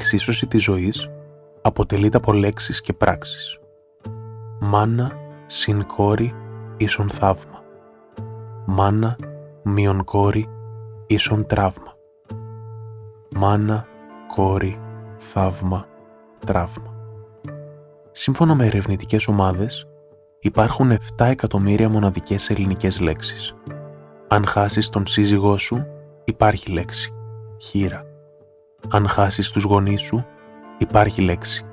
εξίσωση της ζωής αποτελείται από λέξεις και πράξεις. Μάνα συν κόρη ίσον θαύμα. Μάνα μείον κόρη ίσον τραύμα. Μάνα, κόρη, θαύμα, τραύμα. Σύμφωνα με ερευνητικές ομάδες, υπάρχουν 7 εκατομμύρια μοναδικές ελληνικές λέξεις. Αν χάσεις τον σύζυγό σου, υπάρχει λέξη. Χείρα. Αν χάσεις τους γονείς σου, υπάρχει λέξη.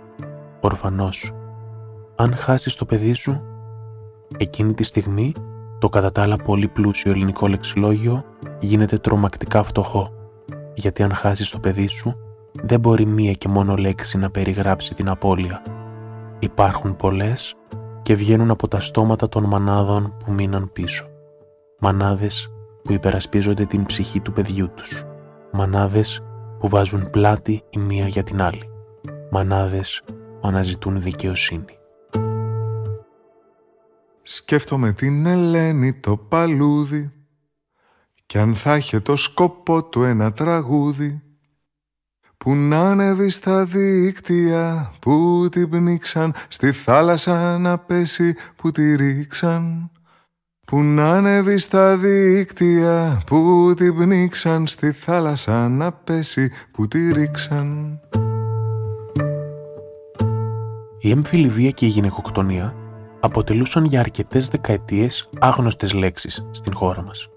Ορφανός. Αν χάσεις το παιδί σου, εκείνη τη στιγμή το κατά τα άλλα πολύ πλούσιο ελληνικό λεξιλόγιο γίνεται τρομακτικά φτωχό, γιατί αν χάσεις το παιδί σου, δεν μπορεί μία και μόνο λέξη να περιγράψει την απώλεια. Υπάρχουν πολλές και βγαίνουν από τα στόματα των μανάδων που μείναν πίσω. Μανάδες που υπερασπίζονται την ψυχή του παιδιού τους. Μανάδες που βάζουν πλάτη η μία για την άλλη. Μανάδες που αναζητούν δικαιοσύνη. Σκέφτομαι την Ελένη το παλούδι κι αν θα είχε το σκόπο του ένα τραγούδι που να ανέβει στα δίκτυα που την πνίξαν στη θάλασσα να πέσει που τη ρίξαν που να ανέβει στα δίκτυα που την πνίξαν στη θάλασσα να πέσει που τη ρίξαν Η έμφυλη βία και η γυναικοκτονία αποτελούσαν για αρκετές δεκαετίες άγνωστες λέξεις στην χώρα μας.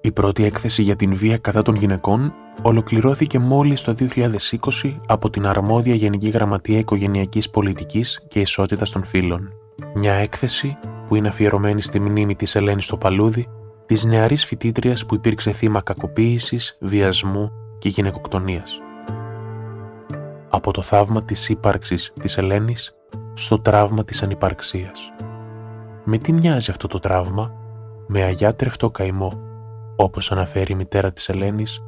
Η πρώτη έκθεση για την βία κατά των γυναικών ολοκληρώθηκε μόλις το 2020 από την αρμόδια Γενική Γραμματεία Οικογενειακής Πολιτικής και Ισότητας των Φύλων. Μια έκθεση που είναι αφιερωμένη στη μνήμη της Ελένης στο Παλούδι, της νεαρής φοιτήτριας που υπήρξε θύμα κακοποίησης, βιασμού και γυναικοκτονίας. Από το θαύμα της ύπαρξης της Ελένης στο τραύμα της ανυπαρξίας. Με τι μοιάζει αυτό το τραύμα; Με αγιάτρευτο καημό, όπως αναφέρει η μητέρα της Ελένης,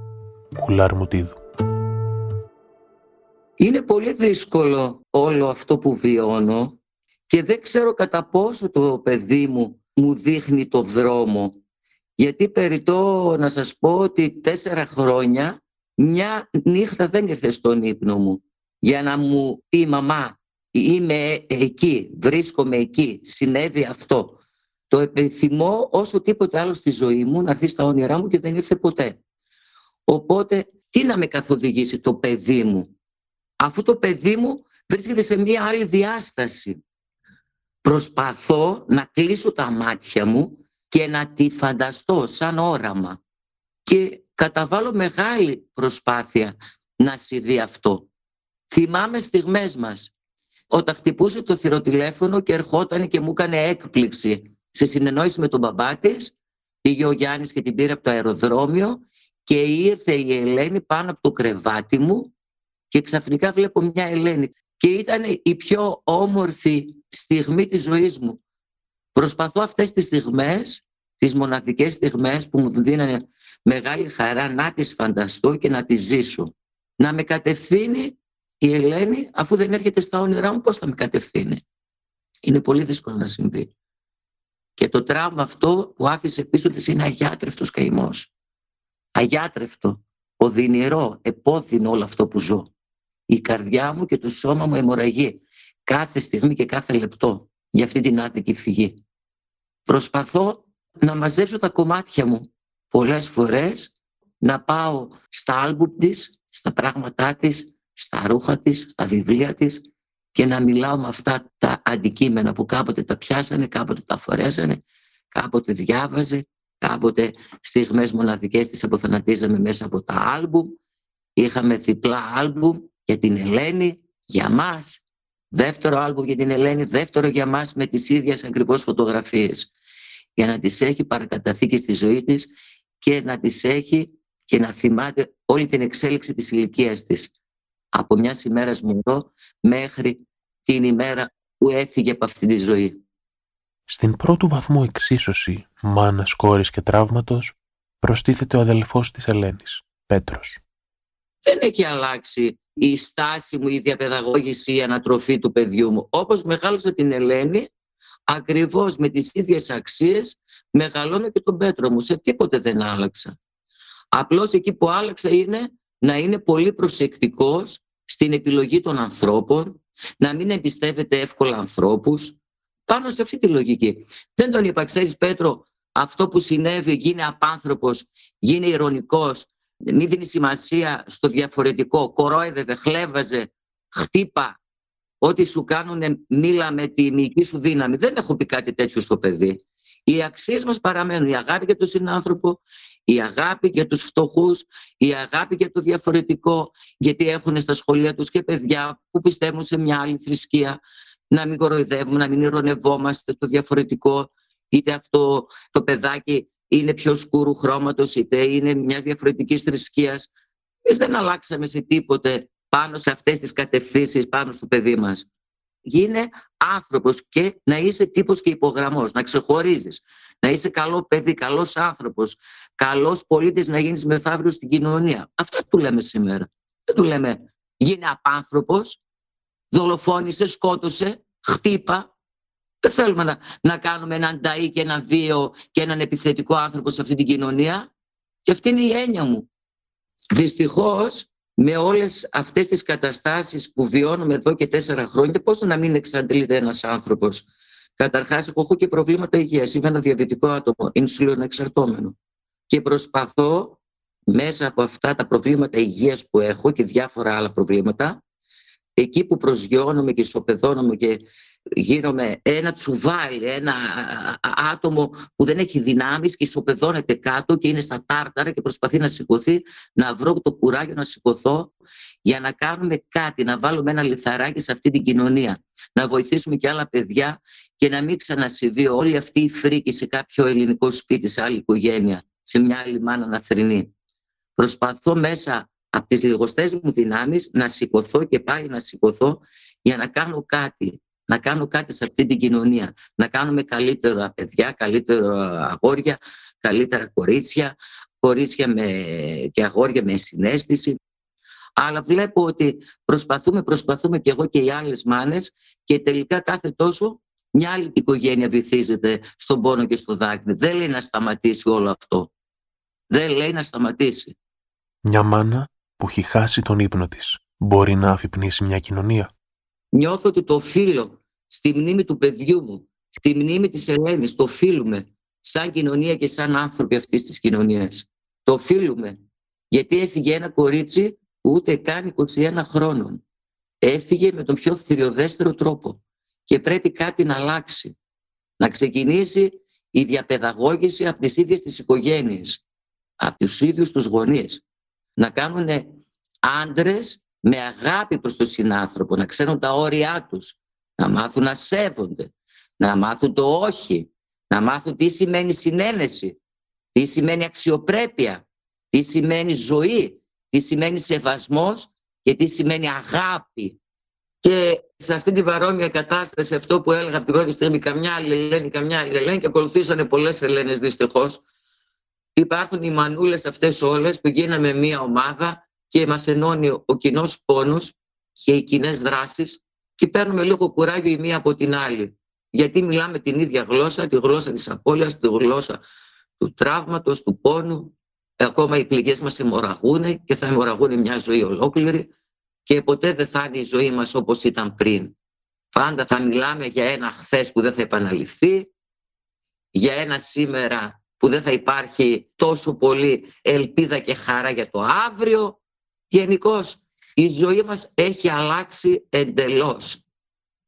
Κουλάρ Μουτίδου. Είναι πολύ δύσκολο όλο αυτό που βιώνω και δεν ξέρω κατά πόσο το παιδί μου μου δείχνει το δρόμο. Γιατί περιτώ να σας πω ότι τέσσερα χρόνια μια νύχτα δεν ήρθε στον ύπνο μου για να μου πει μαμά είμαι εκεί, βρίσκομαι εκεί, συνέβη αυτό. Το επιθυμώ όσο τίποτε άλλο στη ζωή μου να έρθει στα όνειρά μου και δεν ήρθε ποτέ. Οπότε τι να με καθοδηγήσει το παιδί μου. Αφού το παιδί μου βρίσκεται σε μια άλλη διάσταση. Προσπαθώ να κλείσω τα μάτια μου και να τη φανταστώ σαν όραμα. Και καταβάλω μεγάλη προσπάθεια να συμβεί αυτό. Θυμάμαι στιγμές μας όταν χτυπούσε το θηροτηλέφωνο και ερχόταν και μου έκανε έκπληξη σε συνεννόηση με τον μπαμπά της, πήγε ο Γιάννης και την πήρε από το αεροδρόμιο και ήρθε η Ελένη πάνω από το κρεβάτι μου και ξαφνικά βλέπω μια Ελένη και ήταν η πιο όμορφη στιγμή της ζωής μου. Προσπαθώ αυτές τις στιγμές, τις μοναδικές στιγμές που μου δίνανε μεγάλη χαρά να τις φανταστώ και να τις ζήσω. Να με κατευθύνει η Ελένη, αφού δεν έρχεται στα όνειρά μου, πώς θα με κατευθύνει; Είναι πολύ δύσκολο να συμβεί. Και το τραύμα αυτό που άφησε πίσω της είναι αγιάτρευτος καημός. Αγιάτρευτο, οδυνηρό, επώδυνο όλο αυτό που ζω. Η καρδιά μου και το σώμα μου αιμορραγεί κάθε στιγμή και κάθε λεπτό για αυτή την άδικη φυγή. Προσπαθώ να μαζέψω τα κομμάτια μου πολλές φορές, να πάω στα άλμπουμ της, στα πράγματά της, στα ρούχα της, στα βιβλία της και να μιλάω με αυτά τα αντικείμενα που κάποτε τα πιάσανε, κάποτε τα φορέσανε, κάποτε διάβαζε, κάποτε στιγμές μοναδικές τις αποθανατίζαμε μέσα από τα άλμπουμ. Είχαμε διπλά άλμπουμ για την Ελένη, για μας, δεύτερο άλμπουμ για την Ελένη, δεύτερο για μας με τις ίδιες ακριβώς φωτογραφίες για να τις έχει παρακαταθήκη στη ζωή της και να τις έχει και να θυμάται όλη την εξέλιξη της ηλικίας της από μια ημέρα μωρό μέχρι την ημέρα που έφυγε από αυτή τη ζωή. Στην πρώτου βαθμού εξίσωση μάνας, κόρης και τραύματος προστίθεται ο αδελφός της Ελένης, Πέτρος. Δεν έχει αλλάξει η στάση μου, η διαπαιδαγώγηση, η ανατροφή του παιδιού μου. Όπως μεγάλωσα την Ελένη, ακριβώς με τις ίδιες αξίες μεγαλώνω και τον Πέτρο μου. Σε τίποτε δεν άλλαξα. Απλώς εκεί που άλλαξα είναι να είναι πολύ προσεκτικός στην επιλογή των ανθρώπων, να μην εμπιστεύεται εύκολα ανθρώπους, πάνω σε αυτή τη λογική. Δεν τον είπα, ξέρεις Πέτρο, αυτό που συνέβη, γίνει απάνθρωπος, γίνει ηρωνικός, μη δίνει σημασία στο διαφορετικό, κορόιδευε, χλέβαζε, χτύπα, ό,τι σου κάνουν μίλα με τη μυϊκή σου δύναμη. Δεν έχω πει κάτι τέτοιο στο παιδί. Οι αξίες μας παραμένουν. Η αγάπη για τον συνάνθρωπο, η αγάπη για τους φτωχούς, η αγάπη για το διαφορετικό, γιατί έχουν στα σχολεία τους και παιδιά που πιστεύουν σε μια άλλη θρησκεία, να μην κοροϊδεύουμε, να μην ειρωνευόμαστε το διαφορετικό, είτε αυτό το παιδάκι είναι πιο σκούρου χρώματος, είτε είναι μιας διαφορετικής θρησκείας. Εμείς δεν αλλάξαμε σε τίποτε πάνω σε αυτές τις κατευθύνσεις πάνω στο παιδί μας. Γίνε άνθρωπος και να είσαι τύπος και υπογραμμός, να ξεχωρίζεις, να είσαι καλό παιδί, καλός άνθρωπος, καλός πολίτης να γίνεις μεθαύριο στην κοινωνία. Αυτά του λέμε σήμερα. Δεν του λέμε γίνε απάνθρωπος, δολοφόνησε, σκότωσε, χτύπα. Δεν θέλουμε να, να κάνουμε έναν ταΐ και έναν βίο και έναν επιθετικό άνθρωπο σε αυτή την κοινωνία. Και αυτή είναι η έννοια μου. Δυστυχώς με όλες αυτές τις καταστάσεις που βιώνουμε εδώ και τέσσερα χρόνια, πώς να μην εξαντλείται ένας άνθρωπος; Καταρχάς, εγώ έχω και προβλήματα υγείας. Είμαι ένα διαβητικό άτομο, εξαρτώμενο. Και προσπαθώ μέσα από αυτά τα προβλήματα υγείας που έχω και διάφορα άλλα προβλήματα, εκεί που προσγειώνομαι και ισοπεδώνομαι και γίνομαι ένα τσουβάλι, ένα άτομο που δεν έχει δυνάμεις και ισοπεδώνεται κάτω και είναι στα τάρταρα και προσπαθεί να σηκωθεί, να βρω το κουράγιο να σηκωθώ για να κάνουμε κάτι, να βάλουμε ένα λιθαράκι σε αυτή την κοινωνία, να βοηθήσουμε και άλλα παιδιά και να μην ξανασυμβεί όλη αυτή η φρίκη σε κάποιο ελληνικό σπίτι, σε άλλη οικογένεια, σε μια άλλη μάνα να θρυνεί. Προσπαθώ μέσα από τις λιγοστές μου δυνάμεις να σηκωθώ και πάλι να σηκωθώ για να κάνω κάτι να κάνω κάτι σε αυτή την κοινωνία. Να κάνουμε καλύτερα παιδιά, καλύτερα αγόρια, καλύτερα κορίτσια, κορίτσια με, και αγόρια με συνέστηση. Αλλά βλέπω ότι προσπαθούμε, προσπαθούμε και εγώ και οι άλλες μάνες και τελικά κάθε τόσο μια άλλη οικογένεια βυθίζεται στον πόνο και στο δάκρυ. Δεν λέει να σταματήσει όλο αυτό. Δεν λέει να σταματήσει. Μια μάνα που έχει χάσει τον ύπνο της μπορεί να αφυπνήσει μια κοινωνία; Νιώθω ότι το οφείλω στη μνήμη του παιδιού μου, στη μνήμη της Ελένης. Το οφείλουμε σαν κοινωνία και σαν άνθρωποι αυτής της κοινωνίας. Το οφείλουμε. Γιατί έφυγε ένα κορίτσι που ούτε καν 21 χρόνων. Έφυγε με τον πιο θηριωδέστερο τρόπο. Και πρέπει κάτι να αλλάξει. Να ξεκινήσει η διαπαιδαγώγηση από τις ίδιες τις οικογένειες. Από τους ίδιους τους γονείς. Να κάνουν άντρες με αγάπη προς τον συνάνθρωπο, να ξέρουν τα όρια τους, να μάθουν να σέβονται, να μάθουν το όχι, να μάθουν τι σημαίνει συνένεση, τι σημαίνει αξιοπρέπεια, τι σημαίνει ζωή, τι σημαίνει σεβασμός και τι σημαίνει αγάπη. Και σε αυτή την παρόμοια κατάσταση, αυτό που έλεγα από την πρώτη στιγμή, καμιά άλλη Ελένη, καμιά άλλη Ελένη, και ακολουθήσανε πολλές Ελένες δυστυχώς. Υπάρχουν οι μανούλες αυτές όλες που γίναμε μία ομάδα και μας ενώνει ο κοινός πόνος και οι κοινές δράσεις και παίρνουμε λίγο κουράγιο η μία από την άλλη. Γιατί μιλάμε την ίδια γλώσσα, τη γλώσσα της απώλειας, τη γλώσσα του τραύματος, του πόνου. Ακόμα οι πληγές μας αιμορραγούν και θα αιμορραγούν μια ζωή ολόκληρη και ποτέ δεν θα είναι η ζωή μας όπως ήταν πριν. Πάντα θα μιλάμε για ένα χθες που δεν θα επαναληφθεί, για ένα σήμερα που δεν θα υπάρχει τόσο πολύ ελπίδα και χαρά για το αύριο. Γενικώς η ζωή μας έχει αλλάξει εντελώς.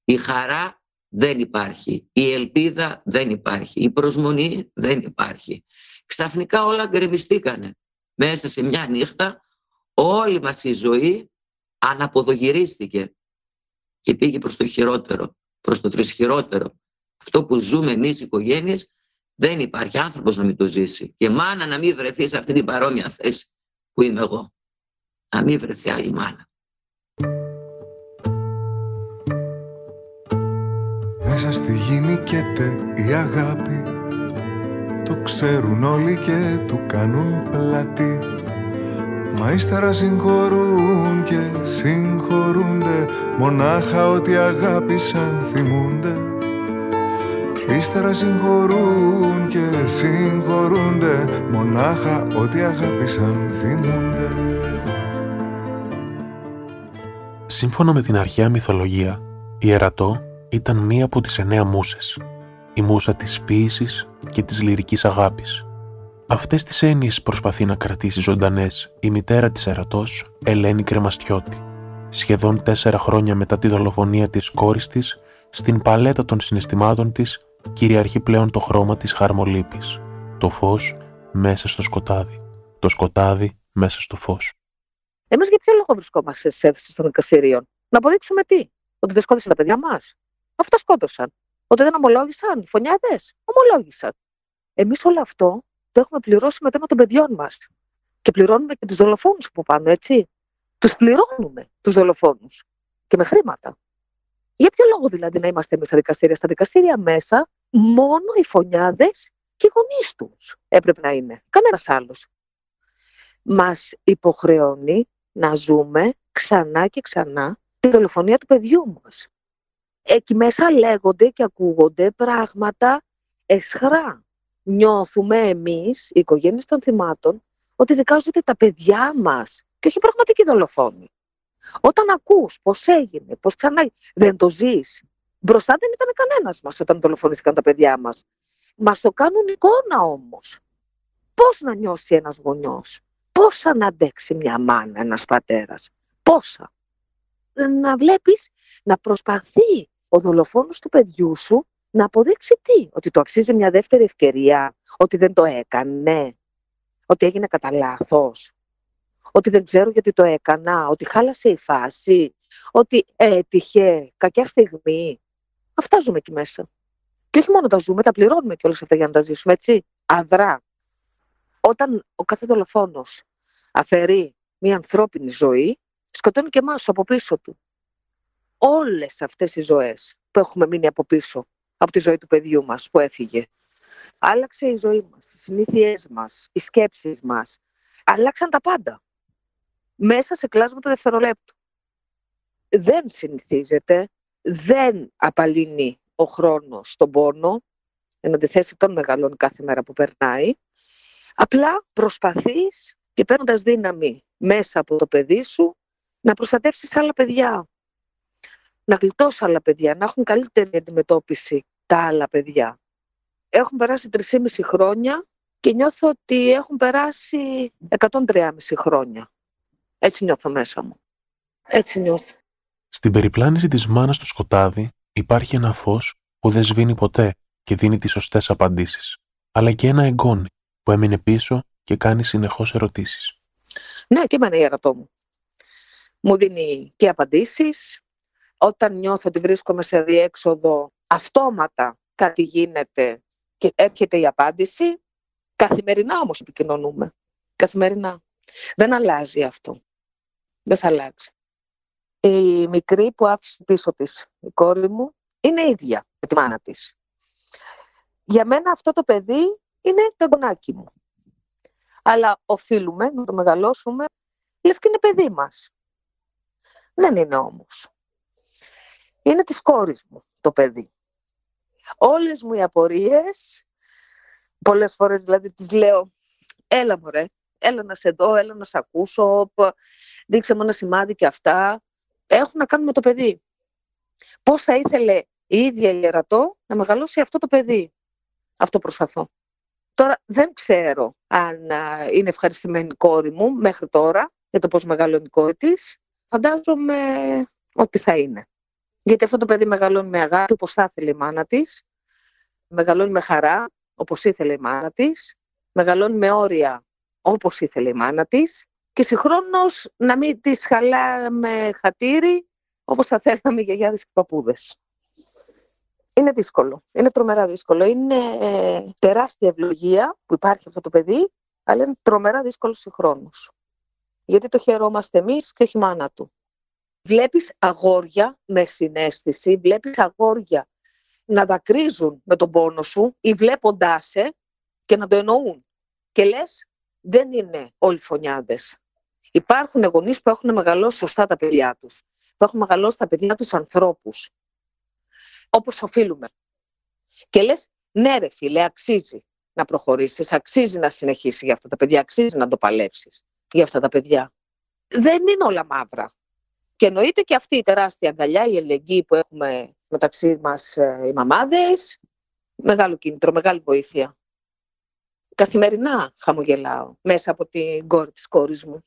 Η χαρά δεν υπάρχει, η ελπίδα δεν υπάρχει, η προσμονή δεν υπάρχει. Ξαφνικά όλα γκρεμιστήκανε. Μέσα σε μια νύχτα όλη μας η ζωή αναποδογυρίστηκε και πήγε προς το χειρότερο, προς το τρισχυρότερο. Αυτό που ζούμε εμείς οι οικογένειες δεν υπάρχει άνθρωπος να μην το ζήσει. Και μάνα να μην βρεθεί σε αυτή την παρόμοια θέση που είμαι εγώ να μην βρεθεί άλλη μάνα. Μέσα στη γη νικέται η αγάπη. Το ξέρουν όλοι και του κάνουν πλάτη. Μα ύστερα συγχωρούν και συγχωρούνται. Μονάχα ότι αγάπησαν θυμούνται. Ύστερα συγχωρούν και συγχωρούνται. Μονάχα ότι αγάπησαν θυμούνται Σύμφωνα με την αρχαία μυθολογία, η Ερατό ήταν μία από τις εννέα μουσες, η μουσα της ποίησης και της λυρικής αγάπης. Αυτές τις έννοιες προσπαθεί να κρατήσει ζωντανές η μητέρα της Ερατός, Ελένη Κρεμαστιώτη. Σχεδόν τέσσερα χρόνια μετά τη δολοφονία της κόρης της, στην παλέτα των συναισθημάτων της κυριαρχεί πλέον το χρώμα της χαρμολύπης, το φως μέσα στο σκοτάδι, το σκοτάδι μέσα στο φως. Εμείς για ποιο λόγο βρισκόμαστε σε αίθουσες των δικαστηρίων, Να αποδείξουμε τι, Ότι δεν σκότωσαν τα παιδιά μας. Αυτά σκότωσαν. Ότι δεν ομολόγησαν οι φωνιάδες. Ομολόγησαν. Εμείς όλο αυτό το έχουμε πληρώσει με θέμα των παιδιών μας. Και πληρώνουμε και τους δολοφόνους που πάνω, έτσι. Τους πληρώνουμε τους δολοφόνους. Και με χρήματα. Για ποιο λόγο δηλαδή να είμαστε εμείς στα δικαστήρια; Στα δικαστήρια μέσα μόνο οι φωνιάδες και οι γονείς τους έπρεπε να είναι. Κανένας άλλος. Μας υποχρεώνει να ζούμε ξανά και ξανά τη δολοφονία του παιδιού μας. Εκεί μέσα λέγονται και ακούγονται πράγματα εσχρά. Νιώθουμε εμείς, οι οικογένειες των θυμάτων, ότι δικάζονται τα παιδιά μας και όχι πραγματικοί δολοφόνοι. Όταν ακούς πώς έγινε, πώς ξανά δεν το ζεις, μπροστά δεν ήταν κανένας μας όταν δολοφονήθηκαν τα παιδιά μας. Μας το κάνουν εικόνα όμως. Πώς να νιώσει ένας γονιός; Πόσα να αντέξει μια μάνα, ένας πατέρας; Πόσα; Να βλέπεις να προσπαθεί ο δολοφόνος του παιδιού σου να αποδείξει τι, ότι το αξίζει μια δεύτερη ευκαιρία, ότι δεν το έκανε, ότι έγινε κατά λάθος, ότι δεν ξέρω γιατί το έκανα, ότι χάλασε η φάση, ότι έτυχε, κακιά στιγμή. Αυτά ζούμε εκεί μέσα. Και όχι μόνο τα ζούμε, τα πληρώνουμε και όλα αυτά για να τα ζήσουμε, έτσι. Αδρά. Όταν ο κάθε δολοφόνος αφαιρεί μια ανθρώπινη ζωή, σκοτώνει και εμάς από πίσω του. Όλες αυτές οι ζωές που έχουμε μείνει από πίσω, από τη ζωή του παιδιού μας που έφυγε. Άλλαξε η ζωή μας, οι συνήθειές μας, οι σκέψεις μας. Αλλάξαν τα πάντα. Μέσα σε κλάσματα δευτερολέπτου. Δεν συνηθίζεται, δεν απαλύνει ο χρόνος τον πόνο, εν αντιθέσει τον μεγαλώνει κάθε μέρα που περνάει. Απλά προσπαθείς και παίρνοντας δύναμη μέσα από το παιδί σου να προστατεύσεις άλλα παιδιά. Να γλιτώσεις άλλα παιδιά, να έχουν καλύτερη αντιμετώπιση τα άλλα παιδιά. Έχουν περάσει 3,5 χρόνια και νιώθω ότι έχουν περάσει 103,5 χρόνια. Έτσι νιώθω μέσα μου. Έτσι νιώθω. Στην περιπλάνηση της μάνας στο σκοτάδι υπάρχει ένα φως που δεν σβήνει ποτέ και δίνει τις σωστές απαντήσεις. Αλλά και ένα εγγόνι που έμεινε πίσω και κάνει συνεχώς ερωτήσεις. Ναι, και εμένα η ερωτώ μου. Μου δίνει και απαντήσεις. Όταν νιώθω ότι βρίσκομαι σε διέξοδο, αυτόματα κάτι γίνεται και έρχεται η απάντηση. Καθημερινά όμως επικοινωνούμε. Καθημερινά. Δεν αλλάζει αυτό. Δεν θα αλλάξει. Η μικρή που άφησε πίσω της η κόρη μου είναι ίδια με τη μάνα της. Για μένα αυτό το παιδί είναι το εγγονάκι μου αλλά οφείλουμε να το μεγαλώσουμε, λες και είναι παιδί μας. Δεν είναι όμως. Είναι της κόρης μου το παιδί. Όλες μου οι απορίες, πολλές φορές δηλαδή τις λέω, έλα μωρέ, έλα να σε δω, έλα να σε ακούσω, δείξε μου ένα σημάδι και αυτά, έχουν να κάνουν με το παιδί. Πώς θα ήθελε η ίδια η Ερατό να μεγαλώσει αυτό το παιδί; Αυτό προσπαθώ. Τώρα δεν ξέρω αν είναι ευχαριστημένη η κόρη μου μέχρι τώρα για το πώς μεγαλώνει η κόρη της. Φαντάζομαι ότι θα είναι. Γιατί αυτό το παιδί μεγαλώνει με αγάπη όπως θα ήθελε η μάνα της. Μεγαλώνει με χαρά όπως ήθελε η μάνα της. Μεγαλώνει με όρια όπως ήθελε η μάνα της. Και συγχρόνως να μην της χαλάμε χατήρι όπως θα θέλαμε οι γιαγιάδες και οι παππούδες. Είναι δύσκολο. Είναι τρομερά δύσκολο. Είναι ε, τεράστια ευλογία που υπάρχει αυτό το παιδί, αλλά είναι τρομερά δύσκολο συγχρόνως. Γιατί το χαιρόμαστε εμείς και όχι η μάνα του. Βλέπεις αγόρια με συνέστηση, βλέπεις αγόρια να δακρύζουν με τον πόνο σου ή βλέποντάς σε και να το εννοούν. Και λες, δεν είναι όλοι φωνιάδες. Υπάρχουν γονείς που έχουν μεγαλώσει σωστά τα παιδιά τους, που έχουν μεγαλώσει τα παιδιά τους ανθρώπους, όπως οφείλουμε. Και λες, ναι ρε φίλε, αξίζει να προχωρήσεις, αξίζει να συνεχίσεις για αυτά τα παιδιά, αξίζει να το παλέψεις για αυτά τα παιδιά. Δεν είναι όλα μαύρα. Και εννοείται και αυτή η τεράστια αγκαλιά, η ελεγγύη που έχουμε μεταξύ μας ε, οι μαμάδες, μεγάλο κίνητρο, μεγάλη βοήθεια. Καθημερινά χαμογελάω μέσα από την κόρη της κόρης μου.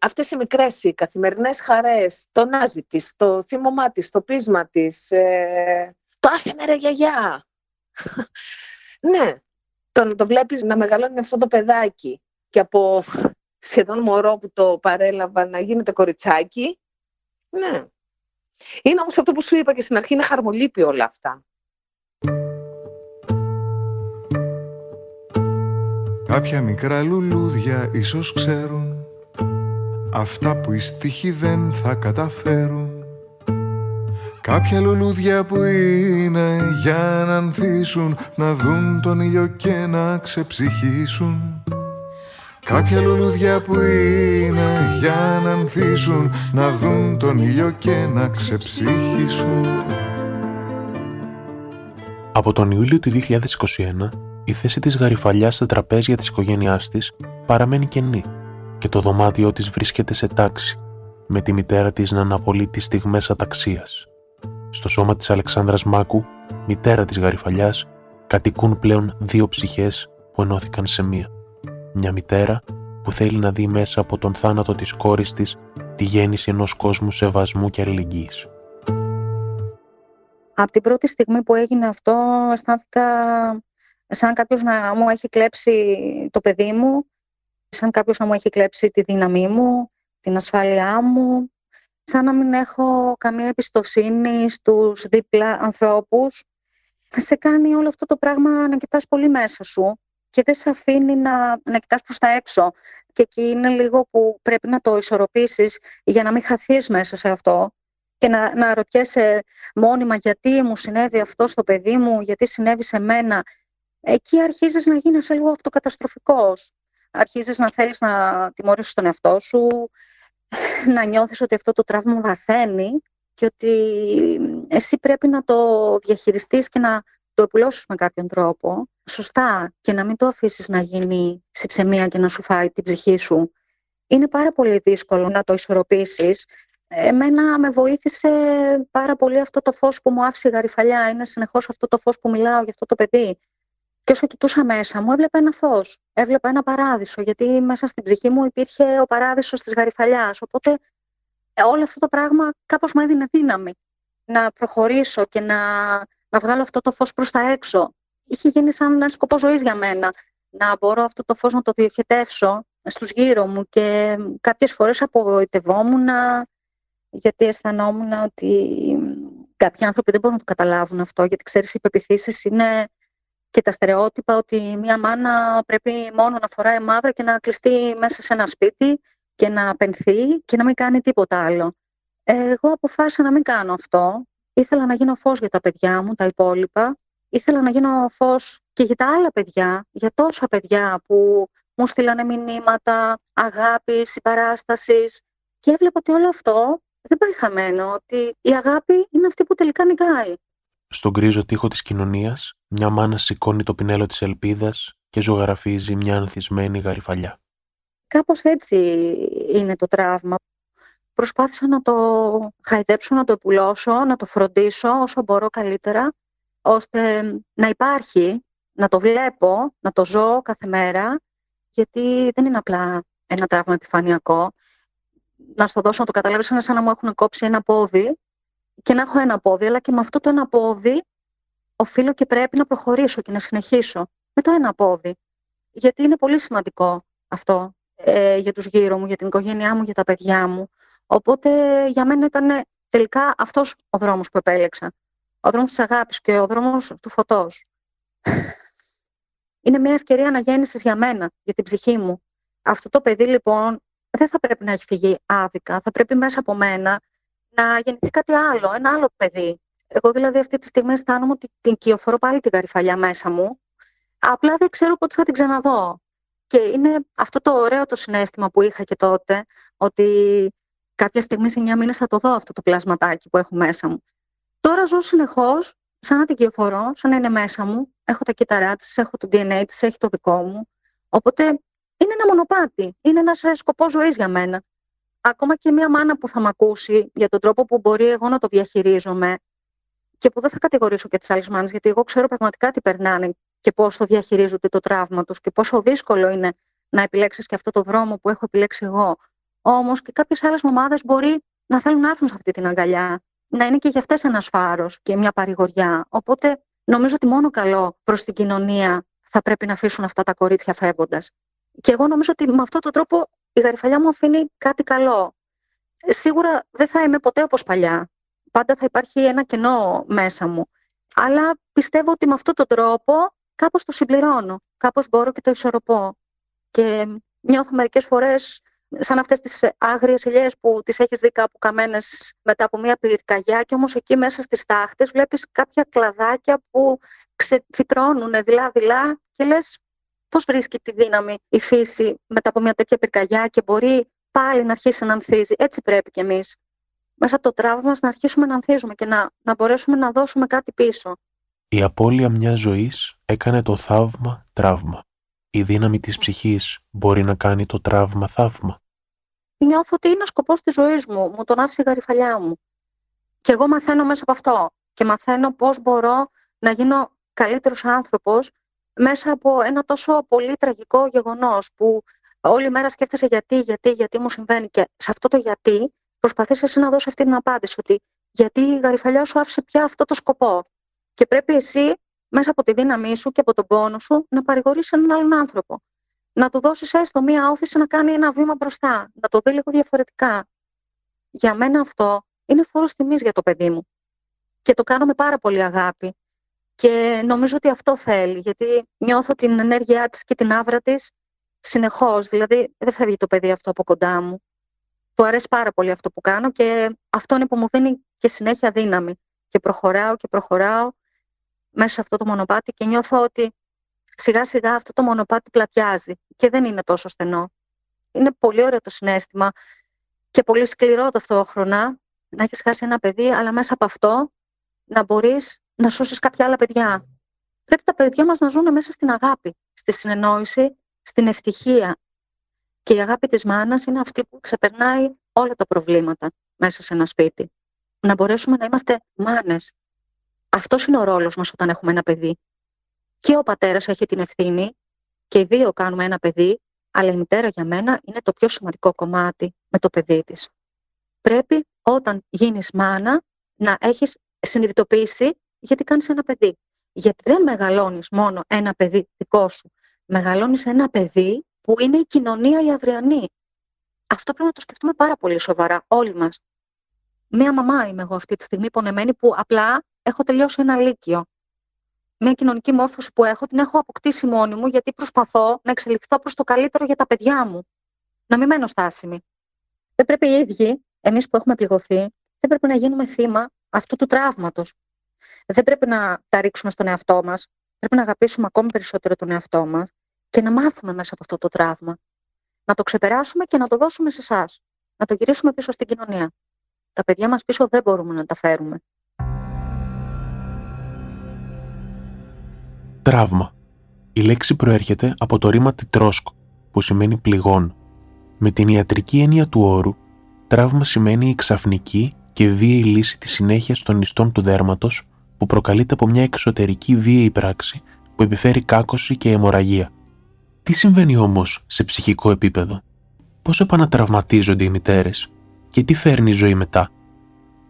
Αυτές οι μικρές οι καθημερινές χαρές, το νάζι της, το θύμωμά της, το πείσμα της, ε, το άσε με ρε γιαγιά. ναι, το να το βλέπεις να μεγαλώνει αυτό το παιδάκι και από σχεδόν μωρό που το παρέλαβα να γίνεται κοριτσάκι, ναι. Είναι όμως αυτό που σου είπα και στην αρχή, είναι χαρμολύπη όλα αυτά. Κάποια μικρά λουλούδια ίσως ξέρουν Αυτά που οι στίχοι δεν θα καταφέρουν. Κάποια λουλούδια που είναι για να ανθίσουν Να δουν τον ήλιο και να ξεψυχήσουν. Κάποια λουλούδια που είναι για να ανθίσουν Να δουν τον ήλιο και να ξεψυχήσουν. Από τον Ιούλιο του 2021 η θέση της γαριφαλιάς στα τραπέζια της οικογένειάς της παραμένει κενή και το δωμάτιό της βρίσκεται σε τάξη, με τη μητέρα της να αναπολύει τις στιγμές αταξίας. Στο σώμα της Αλεξάνδρας Μάκου, μητέρα της γαριφαλιάς, κατοικούν πλέον δύο ψυχές που ενώθηκαν σε μία. Μια μητέρα που θέλει να δει μέσα από τον θάνατο της κόρης της τη γέννηση ενός κόσμου σεβασμού και αλληλεγγύης. Από την πρώτη στιγμή που έγινε αυτό αισθάνθηκα σαν κάποιος να μου έχει κλέψει το παιδί μου, σαν κάποιος να μου έχει κλέψει τη δύναμή μου, την ασφάλειά μου, σαν να μην έχω καμία εμπιστοσύνη στους δίπλα ανθρώπους. Σε κάνει όλο αυτό το πράγμα να κοιτάς πολύ μέσα σου και δεν σε αφήνει να, να κοιτάς προς τα έξω. Και εκεί είναι λίγο που πρέπει να το ισορροπήσεις για να μην χαθείς μέσα σε αυτό και να, να ρωτιέσαι μόνιμα γιατί μου συνέβη αυτό στο παιδί μου, γιατί συνέβη σε μένα, εκεί αρχίζεις να γίνεσαι λίγο αυτοκαταστροφικός. Αρχίζεις να θέλεις να τιμωρήσεις τον εαυτό σου, να νιώθεις ότι αυτό το τραύμα βαθαίνει και ότι εσύ πρέπει να το διαχειριστείς και να το επουλώσεις με κάποιον τρόπο, σωστά, και να μην το αφήσεις να γίνει σε ψεμία και να σου φάει την ψυχή σου. Είναι πάρα πολύ δύσκολο να το ισορροπήσεις. Εμένα με βοήθησε πάρα πολύ αυτό το φως που μου άφησε η γαριφαλιά. Είναι συνεχώς αυτό το φως που μιλάω για αυτό το παιδί. Και όσο κοιτούσα μέσα μου, έβλεπα ένα φως. Έβλεπα ένα παράδεισο, γιατί μέσα στην ψυχή μου υπήρχε ο παράδεισος της γαριφαλιάς. Οπότε ε, όλο αυτό το πράγμα κάπως μου έδινε δύναμη να προχωρήσω και να, να βγάλω αυτό το φως προς τα έξω. Είχε γίνει σαν ένα σκοπό ζωής για μένα. Να μπορώ αυτό το φως να το διοχετεύσω στους γύρω μου και κάποιες φορές απογοητευόμουν γιατί αισθανόμουν ότι κάποιοι άνθρωποι δεν μπορούν να το καταλάβουν αυτό, γιατί ξέρεις οι πεπιθήσεις είναι και τα στερεότυπα ότι μια μάνα πρέπει μόνο να φοράει μαύρα και να κλειστεί μέσα σε ένα σπίτι και να πενθεί και να μην κάνει τίποτα άλλο. Εγώ αποφάσισα να μην κάνω αυτό. Ήθελα να γίνω φως για τα παιδιά μου, τα υπόλοιπα. Ήθελα να γίνω φως και για τα άλλα παιδιά, για τόσα παιδιά που μου στείλανε μηνύματα αγάπης, συμπαράστασης και έβλεπα ότι όλο αυτό δεν πάει χαμένο, ότι η αγάπη είναι αυτή που τελικά νικάει. Στον γκρίζο τοίχο της κοινωνίας, μια μάνα σηκώνει το πινέλο της ελπίδας και ζωγραφίζει μια ανθισμένη γαριφαλιά. Κάπως έτσι είναι το τραύμα. Προσπάθησα να το χαϊδέψω, να το επουλώσω, να το φροντίσω όσο μπορώ καλύτερα, ώστε να υπάρχει, να το βλέπω, να το ζω κάθε μέρα, γιατί δεν είναι απλά ένα τραύμα επιφανειακό. Να στο δώσω να το καταλάβεις, είναι σαν να μου έχουν κόψει ένα πόδι και να έχω ένα πόδι, αλλά και με αυτό το ένα πόδι οφείλω και πρέπει να προχωρήσω και να συνεχίσω με το ένα πόδι. Γιατί είναι πολύ σημαντικό αυτό ε, για τους γύρω μου, για την οικογένειά μου, για τα παιδιά μου. Οπότε για μένα ήταν τελικά αυτός ο δρόμος που επέλεξα. Ο δρόμος της αγάπης και ο δρόμος του φωτός. Είναι μια ευκαιρία αναγέννησης για μένα, για την ψυχή μου. Αυτό το παιδί λοιπόν δεν θα πρέπει να έχει φυγεί άδικα. Θα πρέπει μέσα από μένα να γεννηθεί κάτι άλλο, ένα άλλο παιδί. Εγώ δηλαδή αυτή τη στιγμή αισθάνομαι ότι την κυοφορώ πάλι την καρυφαλιά μέσα μου. Απλά δεν ξέρω πότε θα την ξαναδώ. Και είναι αυτό το ωραίο το συνέστημα που είχα και τότε, ότι κάποια στιγμή σε 9 μήνες θα το δω αυτό το πλασματάκι που έχω μέσα μου. Τώρα ζω συνεχώς, σαν να την κυοφορώ, σαν να είναι μέσα μου. Έχω τα κύτταρά της, έχω το DNA της, έχει το δικό μου. Οπότε είναι ένα μονοπάτι. Είναι ένας σκοπός ζωής για μένα. Ακόμα και μια μάνα που θα μ' ακούσει για τον τρόπο που μπορεί εγώ να το διαχειρίζομαι και που δεν θα κατηγορήσω και τις άλλες μάνες, γιατί εγώ ξέρω πραγματικά τι περνάνε και πώς το διαχειρίζονται το τραύμα τους και πόσο δύσκολο είναι να επιλέξεις και αυτό το δρόμο που έχω επιλέξει εγώ. Όμως και κάποιες άλλες ομάδε μπορεί να θέλουν να έρθουν σε αυτή την αγκαλιά, να είναι και για αυτές ένας φάρος και μια παρηγοριά. Οπότε νομίζω ότι μόνο καλό προς την κοινωνία θα πρέπει να αφήσουν αυτά τα κορίτσια φεύγοντας. Και εγώ νομίζω ότι με αυτόν τον τρόπο η γαριφαλιά μου αφήνει κάτι καλό. Σίγουρα δεν θα είμαι ποτέ όπως παλιά. Πάντα θα υπάρχει ένα κενό μέσα μου. Αλλά πιστεύω ότι με αυτόν τον τρόπο κάπως το συμπληρώνω. Κάπως μπορώ και το ισορροπώ. Και νιώθω μερικές φορές σαν αυτές τις άγριες ελιές που τις έχεις δει κάπου καμένες μετά από μια πυρκαγιά και όμως εκεί μέσα στις τάχτες βλέπεις κάποια κλαδάκια που ξεφυτρώνουν δειλά-δειλά και λες πώς βρίσκει τη δύναμη η φύση μετά από μια τέτοια πυρκαγιά και μπορεί πάλι να αρχίσει να ανθίζει. Έτσι πρέπει κι εμείς. Μέσα από το τραύμα μας να αρχίσουμε να ανθίζουμε και να, να μπορέσουμε να δώσουμε κάτι πίσω. Η απώλεια μιας ζωής έκανε το θαύμα τραύμα. Η δύναμη της ψυχής μπορεί να κάνει το τραύμα θαύμα. Νιώθω ότι είναι ο σκοπός της ζωής μου. Μου τον άφησε η γαριφαλιά μου. Και εγώ μαθαίνω μέσα από αυτό. Και μαθαίνω πώς μπορώ να γίνω καλύτερος άνθρωπος μέσα από ένα τόσο πολύ τραγικό γεγονός που όλη μέρα σκέφτεσαι γιατί, γιατί, γιατί μου συμβαίνει και σε αυτό το γιατί προσπαθείς εσύ να δώσεις αυτή την απάντηση ότι γιατί η γαριφαλιά σου άφησε πια αυτό το σκοπό και πρέπει εσύ μέσα από τη δύναμή σου και από τον πόνο σου να παρηγορήσει έναν άλλον άνθρωπο. Να του δώσεις έστω μία όθηση να κάνει ένα βήμα μπροστά, να το δει λίγο διαφορετικά. Για μένα αυτό είναι φόρος τιμής για το παιδί μου. Και το κάνω με πάρα πολύ αγάπη. Και νομίζω ότι αυτό θέλει, γιατί νιώθω την ενέργειά της και την άβρα της συνεχώς. Δηλαδή δεν φεύγει το παιδί αυτό από κοντά μου. Του αρέσει πάρα πολύ αυτό που κάνω και αυτό είναι που μου δίνει και συνέχεια δύναμη. Και προχωράω και προχωράω μέσα σε αυτό το μονοπάτι και νιώθω ότι σιγά σιγά αυτό το μονοπάτι πλατιάζει και δεν είναι τόσο στενό. Είναι πολύ ωραίο το συνέστημα και πολύ σκληρό ταυτόχρονα να έχεις χάσει ένα παιδί, αλλά μέσα από αυτό να μπορείς να σώσεις κάποια άλλα παιδιά. Πρέπει τα παιδιά μας να ζουν μέσα στην αγάπη, στη συνεννόηση, στην ευτυχία. Και η αγάπη της μάνας είναι αυτή που ξεπερνάει όλα τα προβλήματα μέσα σε ένα σπίτι. Να μπορέσουμε να είμαστε μάνες. Αυτός είναι ο ρόλος μας όταν έχουμε ένα παιδί. Και ο πατέρας έχει την ευθύνη και οι δύο κάνουμε ένα παιδί, αλλά η μητέρα για μένα είναι το πιο σημαντικό κομμάτι με το παιδί της. Πρέπει όταν γίνεις μάνα να έχεις συνειδητοποιήσει γιατί κάνεις ένα παιδί. Γιατί δεν μεγαλώνεις μόνο ένα παιδί δικό σου. Μεγαλώνεις ένα παιδί που είναι η κοινωνία η αυριανή. Αυτό πρέπει να το σκεφτούμε πάρα πολύ σοβαρά όλοι μας. Μία μαμά είμαι εγώ αυτή τη στιγμή πονεμένη που απλά έχω τελειώσει ένα λύκειο. Μια κοινωνική μόρφωση που έχω την έχω αποκτήσει μόνη μου γιατί προσπαθώ να εξελιχθώ προς το καλύτερο για τα παιδιά μου. Να μην μένω στάσιμη. Δεν πρέπει οι ίδιοι, εμείς που έχουμε πληγωθεί, δεν πρέπει να γίνουμε θύμα αυτού του τραύματος. Δεν πρέπει να τα ρίξουμε στον εαυτό μας. Πρέπει να αγαπήσουμε ακόμη περισσότερο τον εαυτό μας και να μάθουμε μέσα από αυτό το τραύμα. Να το ξεπεράσουμε και να το δώσουμε σε εσάς. Να το γυρίσουμε πίσω στην κοινωνία. Τα παιδιά μας πίσω δεν μπορούμε να τα φέρουμε. Τραύμα. Η λέξη προέρχεται από το ρήμα τιτρόσκο, που σημαίνει πληγών. Με την ιατρική έννοια του όρου, τραύμα σημαίνει η ξαφνική και βίαιη λύση της συνέχειας των νηστών του δέρματος που προκαλείται από μια εξωτερική βίαιη πράξη που επιφέρει κάκωση και αιμορραγία. Τι συμβαίνει όμως σε ψυχικό επίπεδο, πώς επανατραυματίζονται οι μητέρες; Και τι φέρνει η ζωή μετά;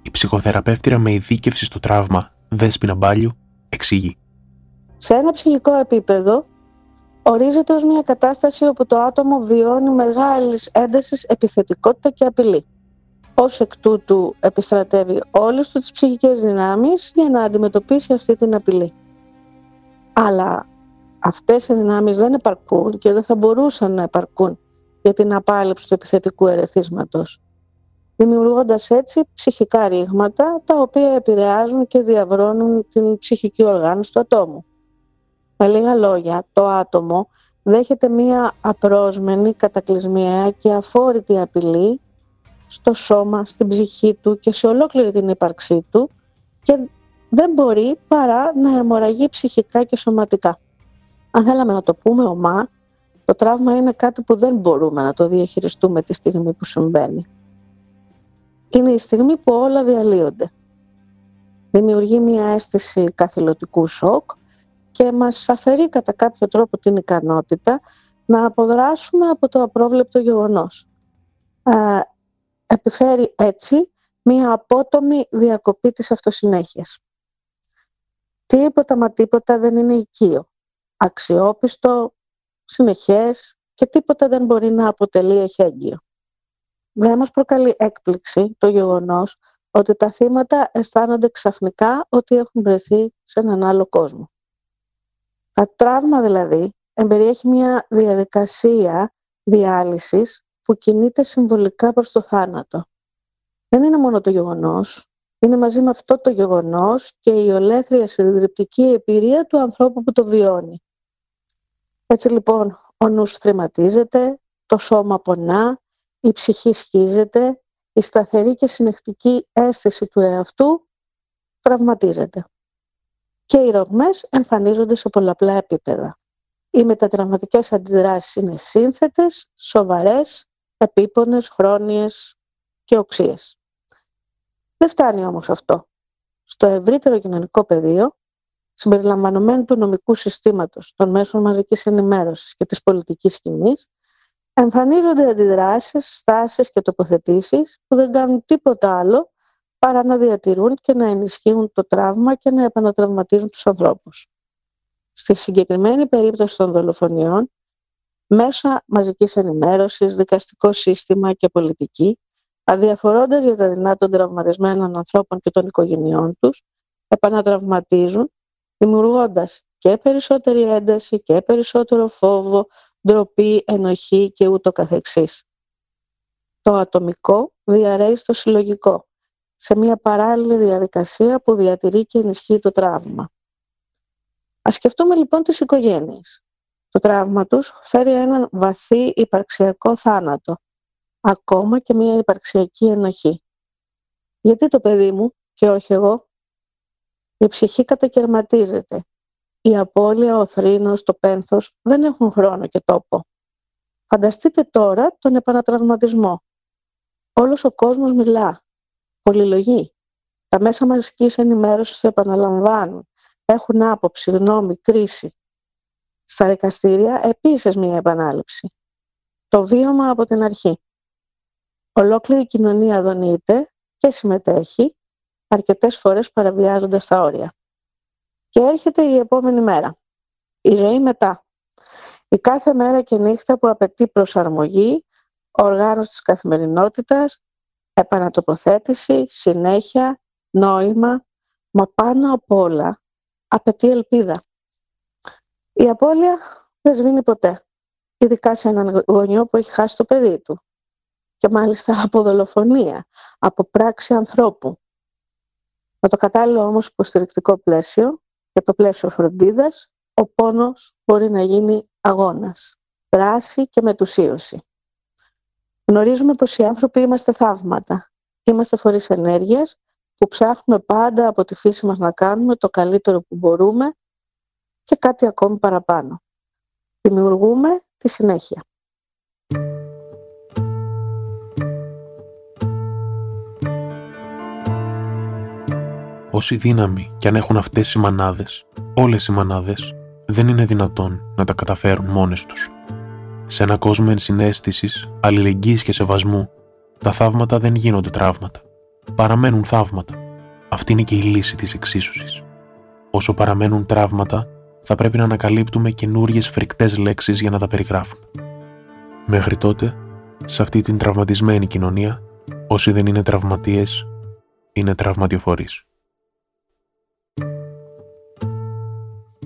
Η ψυχοθεραπεύτηρα με ειδίκευση στο τραύμα, Δέσποινα Μπάλιου, εξηγεί. Σε ένα ψυχικό επίπεδο, ορίζεται ως μια κατάσταση όπου το άτομο βιώνει μεγάλης έντασης επιθετικότητα και απειλή. Ως εκ τούτου επιστρατεύει όλες του τις ψυχικές δυνάμεις για να αντιμετωπίσει αυτή την απειλή. Αλλά αυτές οι δυνάμεις δεν επαρκούν και δεν θα μπορούσαν να επαρκούν για την απάλληψη του επιθετικού ερεθίσματος, δημιουργώντας έτσι ψυχικά ρήγματα τα οποία επηρεάζουν και διαβρώνουν την ψυχική οργάνωση του ατόμου. Με λίγα λόγια, το άτομο δέχεται μία απρόσμενη, κατακλυσμιαία και αφόρητη απειλή στο σώμα, στην ψυχή του και σε ολόκληρη την ύπαρξή του και δεν μπορεί παρά να αιμορραγεί ψυχικά και σωματικά. Αν θέλαμε να το πούμε ομά, το τραύμα είναι κάτι που δεν μπορούμε να το διαχειριστούμε τη στιγμή που συμβαίνει. είναι η στιγμή που όλα διαλύονται. Δημιουργεί μια αίσθηση καθηλωτικού σοκ και μας αφαιρεί κατά κάποιο τρόπο την ικανότητα να αποδράσουμε από το απρόβλεπτο γεγονός. Επιφέρει έτσι μία απότομη διακοπή της αυτοσυνέχειας. Τίποτα μα τίποτα δεν είναι οικείο, αξιόπιστο, συνεχές και τίποτα δεν μπορεί να αποτελεί εχέγγυο. Δεν μας προκαλεί έκπληξη το γεγονός ότι τα θύματα αισθάνονται ξαφνικά ότι έχουν βρεθεί σε έναν άλλο κόσμο. Τα τραύμα δηλαδή εμπεριέχει μια διαδικασία διάλυσης που κινείται συμβολικά προς το θάνατο. Δεν είναι μόνο το γεγονός, είναι μαζί με αυτό το γεγονός και η ολέθρια συντριπτική εμπειρία του ανθρώπου που το βιώνει. Έτσι λοιπόν ο νους θρηματίζεται, το σώμα πονά, η ψυχή σχίζεται, η σταθερή και συνεχτική αίσθηση του εαυτού τραυματίζεται. Και οι ρογμές εμφανίζονται σε πολλαπλά επίπεδα. Οι μετατραυματικές αντιδράσεις είναι σύνθετες, σοβαρές, επίπονες, χρόνιες και οξύες. Δεν φτάνει όμως αυτό. Στο ευρύτερο κοινωνικό πεδίο, συμπεριλαμβανομένου του νομικού συστήματος, των μέσων μαζικής ενημέρωσης και της πολιτικής σκηνής, εμφανίζονται αντιδράσεις, στάσεις και τοποθετήσεις που δεν κάνουν τίποτα άλλο παρά να διατηρούν και να ενισχύουν το τραύμα και να επανατραυματίζουν τους ανθρώπους. Στη συγκεκριμένη περίπτωση των δολοφονιών, μέσα μαζικής ενημέρωσης, δικαστικό σύστημα και πολιτική, αδιαφορώντας για τα δεινά των τραυματισμένων ανθρώπων και των οικογενειών τους, επανατραυματίζουν, δημιουργώντας και περισσότερη ένταση και περισσότερο φόβο, ντροπή, ενοχή και ούτω καθεξής. Το ατομικό διαρρέει στο συλλογικό, σε μια παράλληλη διαδικασία που διατηρεί και ενισχύει το τραύμα. Ας σκεφτούμε λοιπόν τις οικογένειες. Το τραύμα τους φέρει έναν βαθύ υπαρξιακό θάνατο, ακόμα και μια υπαρξιακή ενοχή. Γιατί το παιδί μου και όχι εγώ; Η ψυχή κατακαιρματίζεται η απώλεια, ο θρήνος, το πένθος δεν έχουν χρόνο και τόπο. Φανταστείτε τώρα τον επανατραυματισμό. Όλος ο κόσμος μιλά, πολυλογεί. Τα μέσα μαζικής ενημέρωσης το επαναλαμβάνουν. Έχουν άποψη, γνώμη, κρίση. Στα δικαστήρια επίσης μία επανάληψη. Το βίωμα από την αρχή. Ολόκληρη η κοινωνία δονείται και συμμετέχει, αρκετές φορές παραβιάζοντας τα όρια. Και έρχεται η επόμενη μέρα. Η ζωή μετά. Η κάθε μέρα και νύχτα που απαιτεί προσαρμογή, οργάνωση της καθημερινότητας, επανατοποθέτηση, συνέχεια, νόημα, μα πάνω απ' όλα απαιτεί ελπίδα. Η απώλεια δεν σβήνει ποτέ, ειδικά σε έναν γονιό που έχει χάσει το παιδί του και μάλιστα από δολοφονία, από πράξη ανθρώπου. Με το κατάλληλο όμως υποστηρικτικό πλαίσιο, για το πλαίσιο φροντίδας, ο πόνος μπορεί να γίνει αγώνας, δράση και μετουσίωση. Γνωρίζουμε πως οι άνθρωποι είμαστε θαύματα. Είμαστε φορείς ενέργειας που ψάχνουμε πάντα από τη φύση μας να κάνουμε το καλύτερο που μπορούμε και κάτι ακόμη παραπάνω. Δημιουργούμε τη συνέχεια. Όση δύναμη κι αν έχουν αυτές οι μανάδες, όλες οι μανάδες, δεν είναι δυνατόν να τα καταφέρουν μόνες τους. Σε ένα κόσμο ενσυναίσθησης, αλληλεγγύης και σεβασμού, τα θαύματα δεν γίνονται τραύματα. Παραμένουν θαύματα. Αυτή είναι και η λύση της εξίσωσης. Όσο παραμένουν τραύματα, θα πρέπει να ανακαλύπτουμε καινούριε φρικτές λέξεις για να τα περιγράφουν. Μέχρι τότε, σε αυτή την τραυματισμένη κοινωνία, όσοι δεν είναι τραυματίες, είναι τραυματιοφορείς.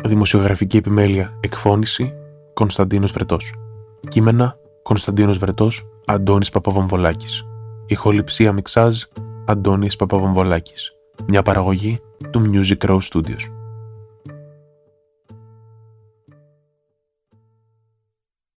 Δημοσιογραφική επιμέλεια εκφώνηση Κωνσταντίνος Βρετός. Κείμενα Κωνσταντίνος Βρετός, Αντώνης Παπαβομβολάκης. Ηχοληψία μιξάζ Αντώνης Παπαβομβολάκης. Μια παραγωγή του Music Row Studios.